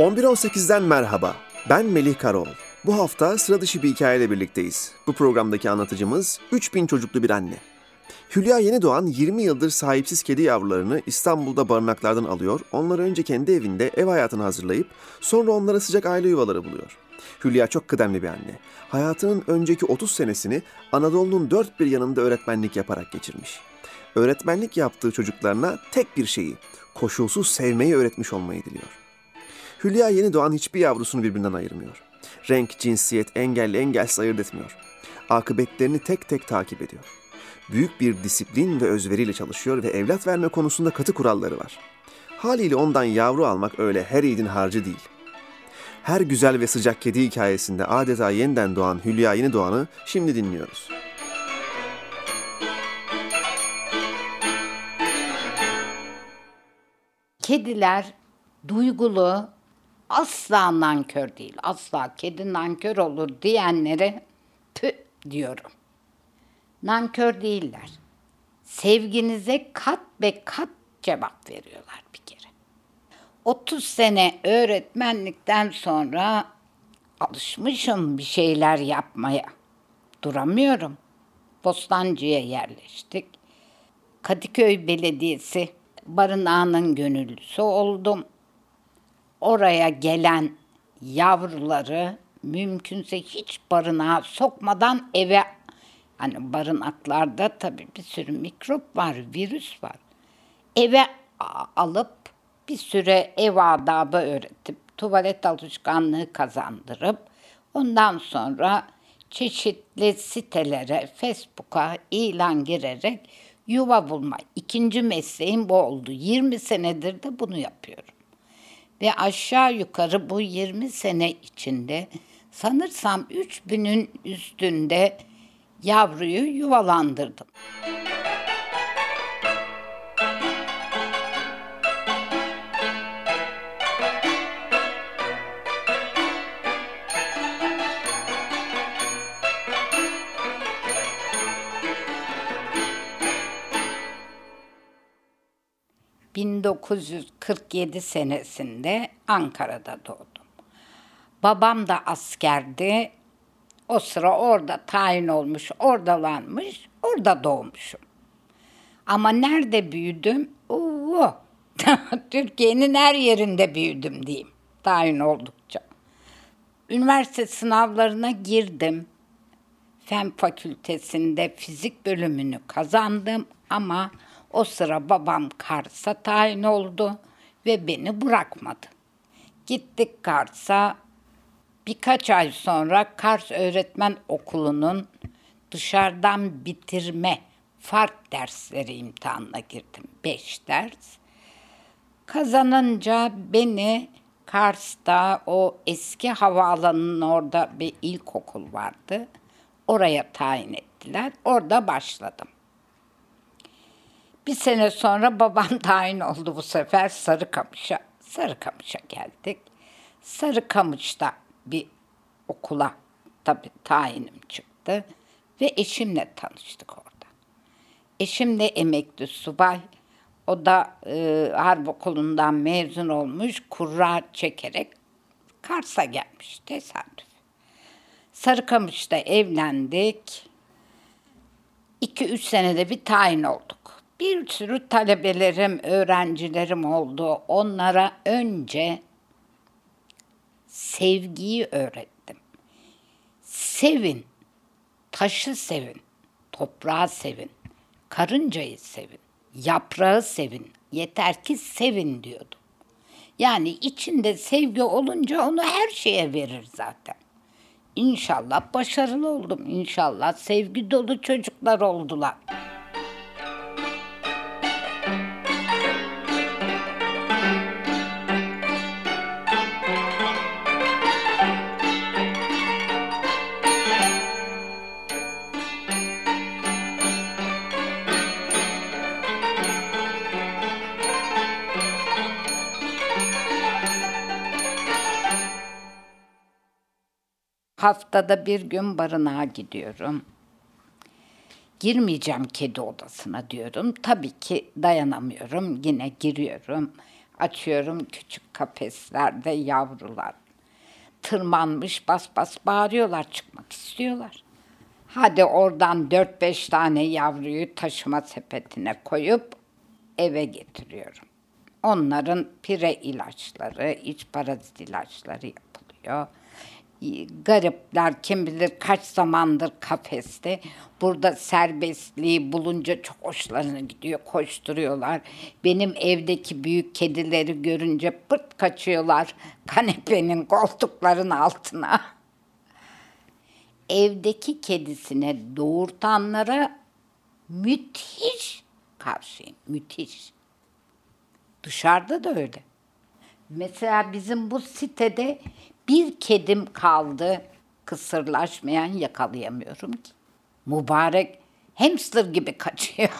11.18'den merhaba. Ben Melih Karaoğlu. Bu hafta sıra dışı bir hikayeyle birlikteyiz. Bu programdaki anlatıcımız 3000 çocuklu bir anne. Hülya yeni doğan 20 yıldır sahipsiz kedi yavrularını İstanbul'da barınaklardan alıyor, onları önce kendi evinde ev hayatını hazırlayıp sonra onlara sıcak aile yuvaları buluyor. Hülya çok kıdemli bir anne. Hayatının önceki 30 senesini Anadolu'nun dört bir yanında öğretmenlik yaparak geçirmiş. Öğretmenlik yaptığı çocuklarına tek bir şeyi, koşulsuz sevmeyi öğretmiş olmayı diliyor. Hülya yeni doğan hiçbir yavrusunu birbirinden ayırmıyor. Renk, cinsiyet, engelli engelsiz ayırt etmiyor. Akıbetlerini tek tek takip ediyor. Büyük bir disiplin ve özveriyle çalışıyor ve evlat verme konusunda katı kuralları var. Haliyle ondan yavru almak öyle her yiğidin harcı değil. Her güzel ve sıcak kedi hikayesinde adeta yeniden doğan Hülya Yeni Doğan'ı şimdi dinliyoruz. Kediler duygulu, asla nankör değil. Asla kedi nankör olur diyenlere tü diyorum. Nankör değiller. Sevginize kat be kat cevap veriyorlar bir kere. 30 sene öğretmenlikten sonra alışmışım bir şeyler yapmaya. Duramıyorum. Bostancı'ya yerleştik. Kadıköy Belediyesi barınağının gönüllüsü oldum. Oraya gelen yavruları mümkünse hiç barınağa sokmadan eve hani barınaklarda tabii bir sürü mikrop var, virüs var. Eve alıp bir süre ev adabı öğretip tuvalet alışkanlığı kazandırıp ondan sonra çeşitli sitelere, Facebook'a ilan girerek yuva bulma. İkinci mesleğim bu oldu. 20 senedir de bunu yapıyorum. Ve aşağı yukarı bu 20 sene içinde sanırsam 3000'ün üstünde yavruyu yuvalandırdım. 1947 senesinde Ankara'da doğdum. Babam da askerdi. O sıra orada tayin olmuş, oradalanmış, orada doğmuşum. Ama nerede büyüdüm? Oo, Türkiye'nin her yerinde büyüdüm diyeyim tayin oldukça. Üniversite sınavlarına girdim. Fen fakültesinde fizik bölümünü kazandım ama o sıra babam Kars'a tayin oldu ve beni bırakmadı. Gittik Kars'a. Birkaç ay sonra Kars Öğretmen Okulu'nun dışarıdan bitirme fark dersleri imtihanına girdim. Beş ders. Kazanınca beni Kars'ta o eski havaalanının orada bir ilkokul vardı. Oraya tayin ettiler. Orada başladım. Bir sene sonra babam tayin oldu bu sefer Sarıkamış'a. Sarıkamış'a geldik. Sarıkamış'ta bir okula tabii tayinim çıktı ve eşimle tanıştık orada. Eşim de emekli subay. O da e, harp okulundan mezun olmuş, kurra çekerek Kars'a gelmiş tesadüf. Sarıkamış'ta evlendik. 2-3 senede bir tayin olduk bir sürü talebelerim, öğrencilerim oldu. Onlara önce sevgiyi öğrettim. Sevin, taşı sevin, toprağı sevin, karıncayı sevin, yaprağı sevin. Yeter ki sevin diyordum. Yani içinde sevgi olunca onu her şeye verir zaten. İnşallah başarılı oldum. İnşallah sevgi dolu çocuklar oldular. Haftada bir gün barınağa gidiyorum. Girmeyeceğim kedi odasına diyorum. Tabii ki dayanamıyorum. Yine giriyorum. Açıyorum küçük kafeslerde yavrular. Tırmanmış bas bas bağırıyorlar çıkmak istiyorlar. Hadi oradan 4-5 tane yavruyu taşıma sepetine koyup eve getiriyorum. Onların pire ilaçları, iç parazit ilaçları yapılıyor. Garipler kim bilir kaç zamandır kafeste. Burada serbestliği bulunca çok hoşlarına gidiyor, koşturuyorlar. Benim evdeki büyük kedileri görünce pırt kaçıyorlar kanepenin koltukların altına. Evdeki kedisine doğurtanlara müthiş karşıyım, müthiş. Dışarıda da öyle. Mesela bizim bu sitede bir kedim kaldı. Kısırlaşmayan yakalayamıyorum ki. Mübarek hamster gibi kaçıyor.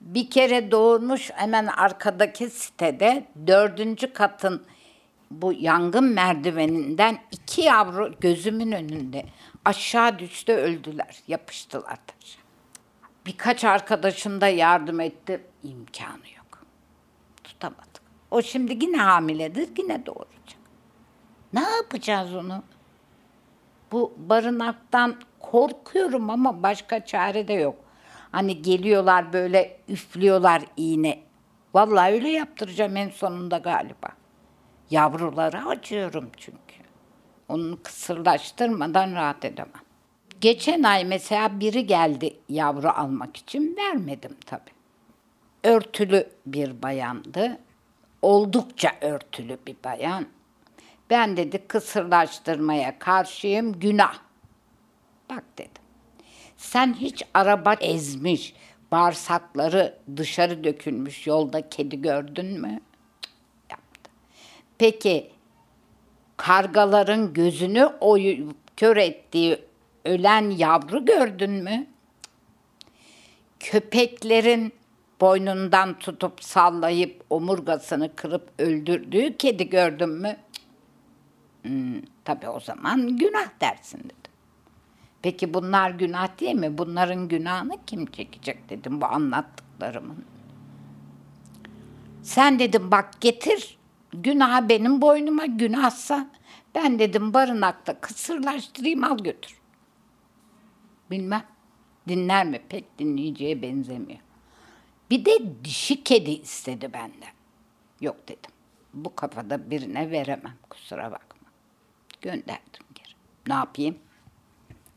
Bir kere doğurmuş hemen arkadaki sitede dördüncü katın bu yangın merdiveninden iki yavru gözümün önünde aşağı düştü öldüler. Yapıştılar taşa. Birkaç arkadaşım da yardım etti. imkanı yok. Tutamadık. O şimdi yine hamiledir, yine doğuracak. Ne yapacağız onu? Bu barınaktan korkuyorum ama başka çare de yok. Hani geliyorlar böyle üflüyorlar iğne. Vallahi öyle yaptıracağım en sonunda galiba. Yavrulara acıyorum çünkü. Onu kısırlaştırmadan rahat edemem. Geçen ay mesela biri geldi yavru almak için vermedim tabii. Örtülü bir bayandı. Oldukça örtülü bir bayan. Ben dedi kısırlaştırmaya karşıyım günah. Bak dedim. Sen hiç araba ezmiş, bağırsakları dışarı dökülmüş yolda kedi gördün mü? Yaptı. Peki kargaların gözünü oyu, kör ettiği ölen yavru gördün mü? Köpeklerin boynundan tutup sallayıp omurgasını kırıp öldürdüğü kedi gördün mü? Hmm, tabii o zaman günah dersin dedim. Peki bunlar günah değil mi? Bunların günahını kim çekecek dedim bu anlattıklarımın. Sen dedim bak getir günah benim boynuma günahsa ben dedim barınakta kısırlaştırayım al götür. Bilmem dinler mi pek dinleyeceğe benzemiyor. Bir de dişi kedi istedi benden. Yok dedim. Bu kafada birine veremem kusura bakma. Gönderdim geri. Ne yapayım?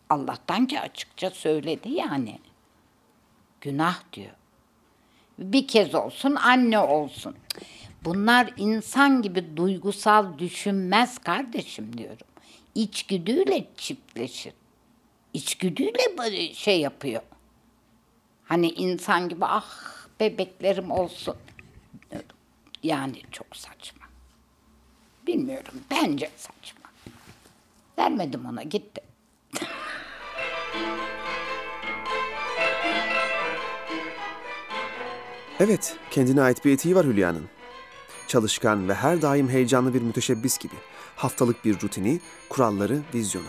Allah'tan ki açıkça söyledi yani. Günah diyor. Bir kez olsun anne olsun. Bunlar insan gibi duygusal düşünmez kardeşim diyorum. İçgüdüyle çiftleşir. İçgüdüyle şey yapıyor. Hani insan gibi ah bebeklerim olsun. Yani çok saçma. Bilmiyorum. Bence saçma. Vermedim ona gitti. Evet, kendine ait bir etiği var Hülya'nın. Çalışkan ve her daim heyecanlı bir müteşebbis gibi. Haftalık bir rutini, kuralları, vizyonu.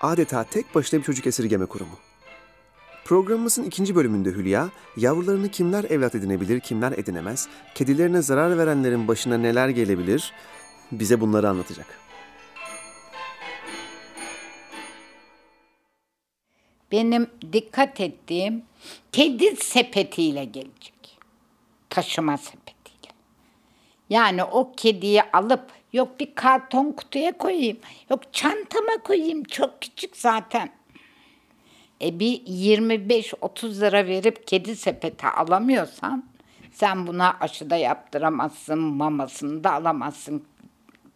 Adeta tek başına bir çocuk esirgeme kurumu. Programımızın ikinci bölümünde Hülya, yavrularını kimler evlat edinebilir, kimler edinemez, kedilerine zarar verenlerin başına neler gelebilir, bize bunları anlatacak. Benim dikkat ettiğim kedi sepetiyle gelecek. Taşıma sepetiyle. Yani o kediyi alıp yok bir karton kutuya koyayım, yok çantama koyayım çok küçük zaten e bir 25-30 lira verip kedi sepeti alamıyorsan sen buna aşı da yaptıramazsın, mamasını da alamazsın.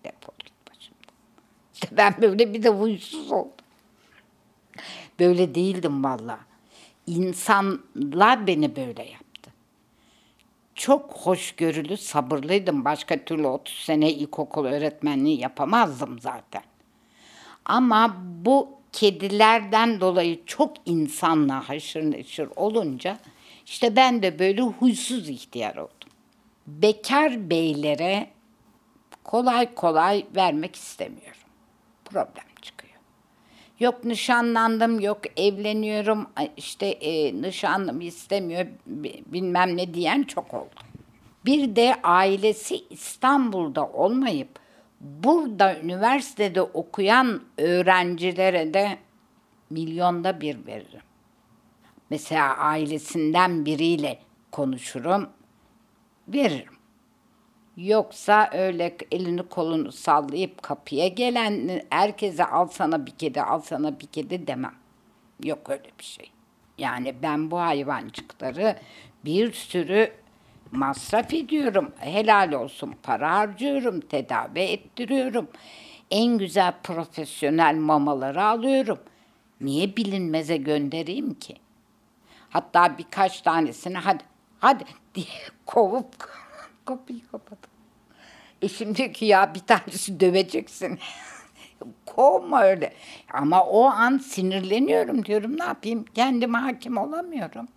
Defol git başımdan. İşte ben böyle bir de huysuz oldum. Böyle değildim valla. İnsanlar beni böyle yaptı. Çok hoşgörülü, sabırlıydım. Başka türlü 30 sene ilkokul öğretmenliği yapamazdım zaten. Ama bu kedilerden dolayı çok insanla haşır neşir olunca işte ben de böyle huysuz ihtiyar oldum. Bekar beylere kolay kolay vermek istemiyorum. Problem. Yok nişanlandım, yok evleniyorum, işte e, nişanlım istemiyor bilmem ne diyen çok oldu. Bir de ailesi İstanbul'da olmayıp burada üniversitede okuyan öğrencilere de milyonda bir veririm. Mesela ailesinden biriyle konuşurum, veririm. Yoksa öyle elini kolunu sallayıp kapıya gelen herkese al sana bir kedi, al sana bir kedi demem. Yok öyle bir şey. Yani ben bu hayvancıkları bir sürü masraf ediyorum. Helal olsun para harcıyorum, tedavi ettiriyorum. En güzel profesyonel mamaları alıyorum. Niye bilinmeze göndereyim ki? Hatta birkaç tanesini hadi hadi diye kovup kapıyı kapadım. Eşim diyor ki ya bir tanesi döveceksin. Kovma öyle. Ama o an sinirleniyorum diyorum ne yapayım kendime hakim olamıyorum.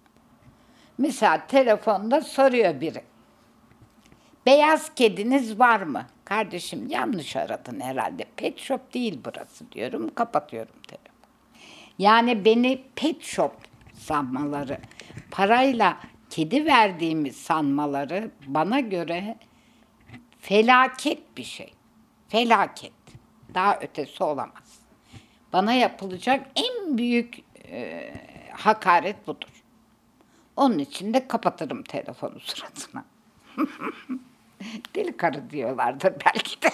Mesela telefonda soruyor biri. Beyaz kediniz var mı? Kardeşim yanlış aradın herhalde. Pet shop değil burası diyorum. Kapatıyorum telefonu. Yani beni pet shop sanmaları, parayla kedi verdiğimi sanmaları bana göre felaket bir şey. Felaket. Daha ötesi olamaz. Bana yapılacak en büyük e, hakaret budur. Onun için de kapatırım telefonu suratına. Deli karı diyorlardır belki de.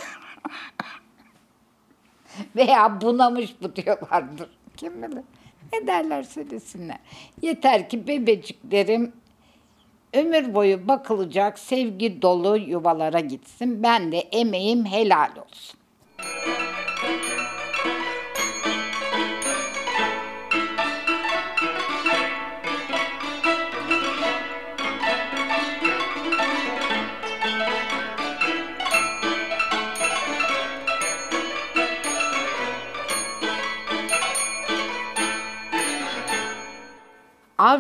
Veya bunamış bu diyorlardır. Kim bilir. Ne derlerse desinler. Yeter ki bebeciklerim ömür boyu bakılacak sevgi dolu yuvalara gitsin. Ben de emeğim helal olsun.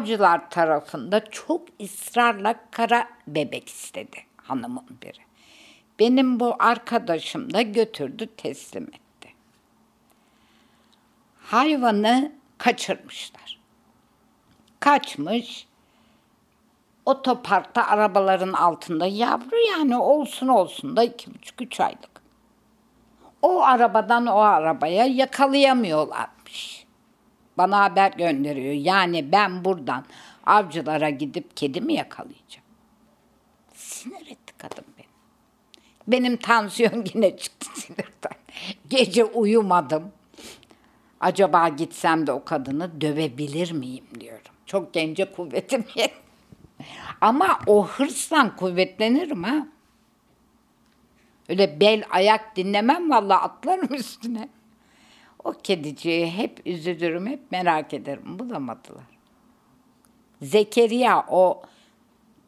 Avcılar tarafında çok ısrarla kara bebek istedi hanımın biri. Benim bu arkadaşım da götürdü teslim etti. Hayvanı kaçırmışlar. Kaçmış, otoparkta arabaların altında yavru yani olsun olsun da iki buçuk üç aylık. O arabadan o arabaya yakalayamıyorlarmış bana haber gönderiyor. Yani ben buradan avcılara gidip kedi mi yakalayacağım? Sinir etti kadın beni. Benim tansiyon yine çıktı sinirden. Gece uyumadım. Acaba gitsem de o kadını dövebilir miyim diyorum. Çok gence kuvvetim yet. Ama o hırsla kuvvetlenirim ha. Öyle bel ayak dinlemem vallahi atlarım üstüne. O kediciyi hep üzülürüm, hep merak ederim. Bulamadılar. Zekeriya o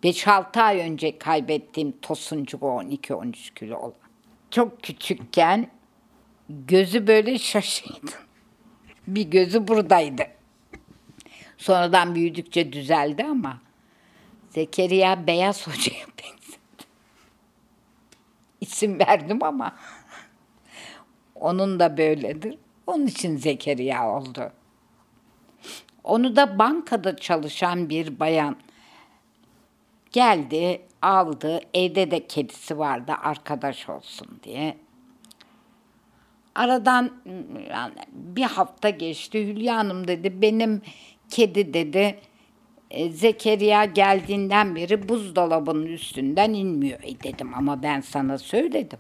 5-6 ay önce kaybettiğim tosuncuk o 12-13 kilo olan. Çok küçükken gözü böyle şaşıydı. Bir gözü buradaydı. Sonradan büyüdükçe düzeldi ama Zekeriya Beyaz Hoca'ya benzedi. İsim verdim ama onun da böyledir. Onun için Zekeriya oldu. Onu da bankada çalışan bir bayan geldi, aldı. Evde de kedisi vardı arkadaş olsun diye. Aradan yani bir hafta geçti. Hülya Hanım dedi benim kedi dedi e, Zekeriya geldiğinden beri buzdolabının üstünden inmiyor. E dedim ama ben sana söyledim.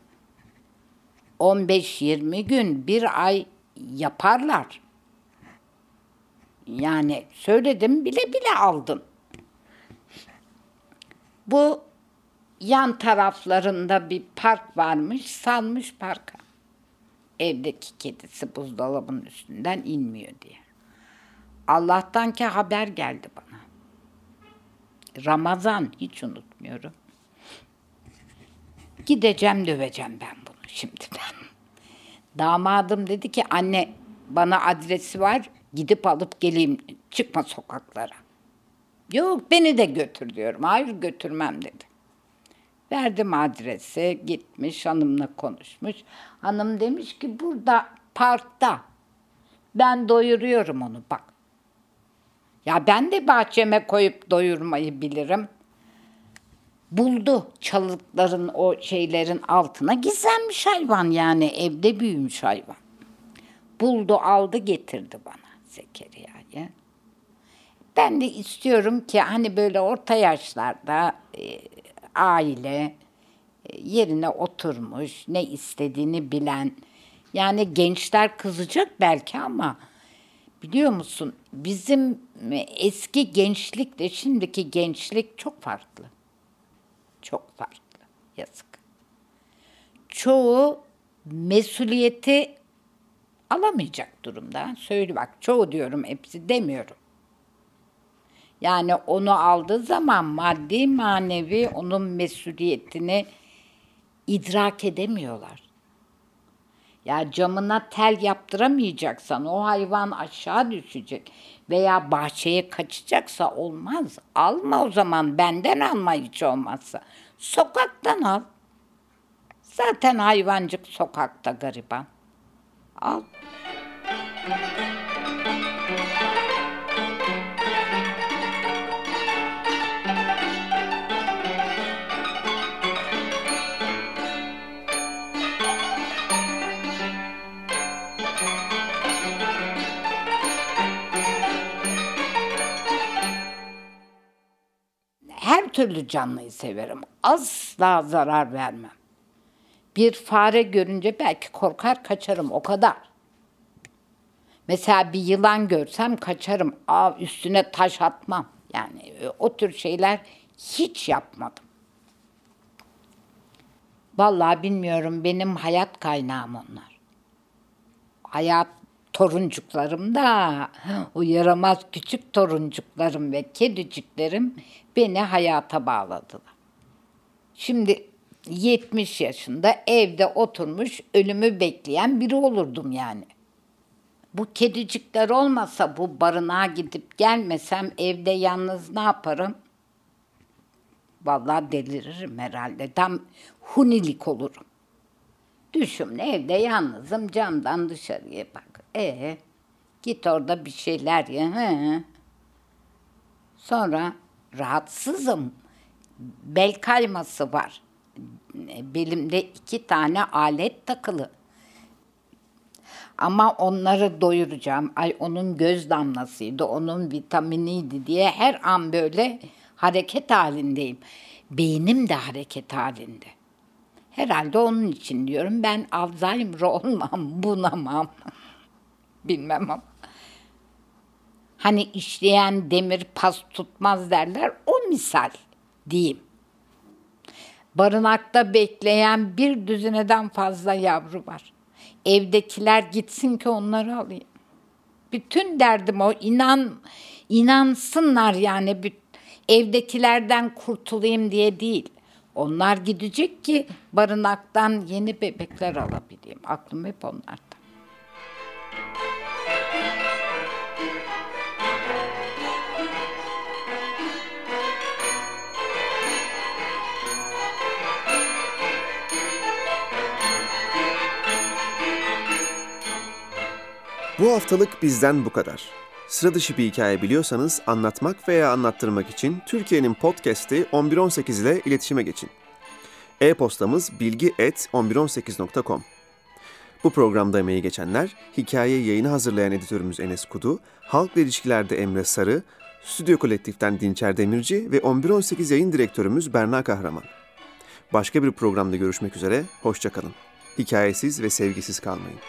15-20 gün, bir ay yaparlar. Yani söyledim bile bile aldın. Bu yan taraflarında bir park varmış, salmış parka. Evdeki kedisi buzdolabının üstünden inmiyor diye. Allah'tan ki haber geldi bana. Ramazan hiç unutmuyorum. Gideceğim döveceğim ben bunu şimdiden. Damadım dedi ki anne bana adresi var gidip alıp geleyim çıkma sokaklara. Yok beni de götür diyorum. Hayır götürmem dedi. Verdim adresi gitmiş hanımla konuşmuş. Hanım demiş ki burada parkta ben doyuruyorum onu bak. Ya ben de bahçeme koyup doyurmayı bilirim. Buldu çalılıkların o şeylerin altına gizlenmiş hayvan yani evde büyümüş hayvan. Buldu aldı getirdi bana Zekeriya'yı. Ben de istiyorum ki hani böyle orta yaşlarda e, aile e, yerine oturmuş, ne istediğini bilen. Yani gençler kızacak belki ama biliyor musun bizim eski gençlikle şimdiki gençlik çok farklı. Çok farklı. Yazık. Çoğu mesuliyeti alamayacak durumda. Söyle bak çoğu diyorum hepsi demiyorum. Yani onu aldığı zaman maddi manevi onun mesuliyetini idrak edemiyorlar. Ya camına tel yaptıramayacaksan o hayvan aşağı düşecek veya bahçeye kaçacaksa olmaz. Alma o zaman benden alma hiç olmazsa. Sokaktan al. Zaten hayvancık sokakta gariban. Al. her türlü canlıyı severim. Asla zarar vermem. Bir fare görünce belki korkar kaçarım o kadar. Mesela bir yılan görsem kaçarım. Aa, üstüne taş atmam. Yani e, o tür şeyler hiç yapmadım. Vallahi bilmiyorum benim hayat kaynağım onlar. Hayat toruncuklarım da o yaramaz küçük toruncuklarım ve kediciklerim beni hayata bağladılar. Şimdi 70 yaşında evde oturmuş ölümü bekleyen biri olurdum yani. Bu kedicikler olmasa bu barınağa gidip gelmesem evde yalnız ne yaparım? Vallahi deliririm herhalde. Tam hunilik olurum. Düşün evde yalnızım camdan dışarıya bak. E git orada bir şeyler ye. He. Sonra rahatsızım. Bel kayması var. Belimde iki tane alet takılı. Ama onları doyuracağım. Ay onun göz damlasıydı, onun vitaminiydi diye her an böyle hareket halindeyim. Beynim de hareket halinde. Herhalde onun için diyorum ben Alzheimer olmam, bunamam. Bilmem ama. Hani işleyen demir pas tutmaz derler. O misal diyeyim. Barınakta bekleyen bir düzineden fazla yavru var. Evdekiler gitsin ki onları alayım. Bütün derdim o. inan inansınlar yani evdekilerden kurtulayım diye değil. Onlar gidecek ki barınaktan yeni bebekler alabileyim. Aklım hep onlarda. Bu haftalık bizden bu kadar. Sıra dışı bir hikaye biliyorsanız anlatmak veya anlattırmak için Türkiye'nin podcast'i 1118 ile iletişime geçin. E-postamız bilgi.1118.com Bu programda emeği geçenler, hikaye yayını hazırlayan editörümüz Enes Kudu, Halkla İlişkiler'de Emre Sarı, Stüdyo Kolektif'ten Dinçer Demirci ve 1118 yayın direktörümüz Berna Kahraman. Başka bir programda görüşmek üzere, hoşçakalın. Hikayesiz ve sevgisiz kalmayın.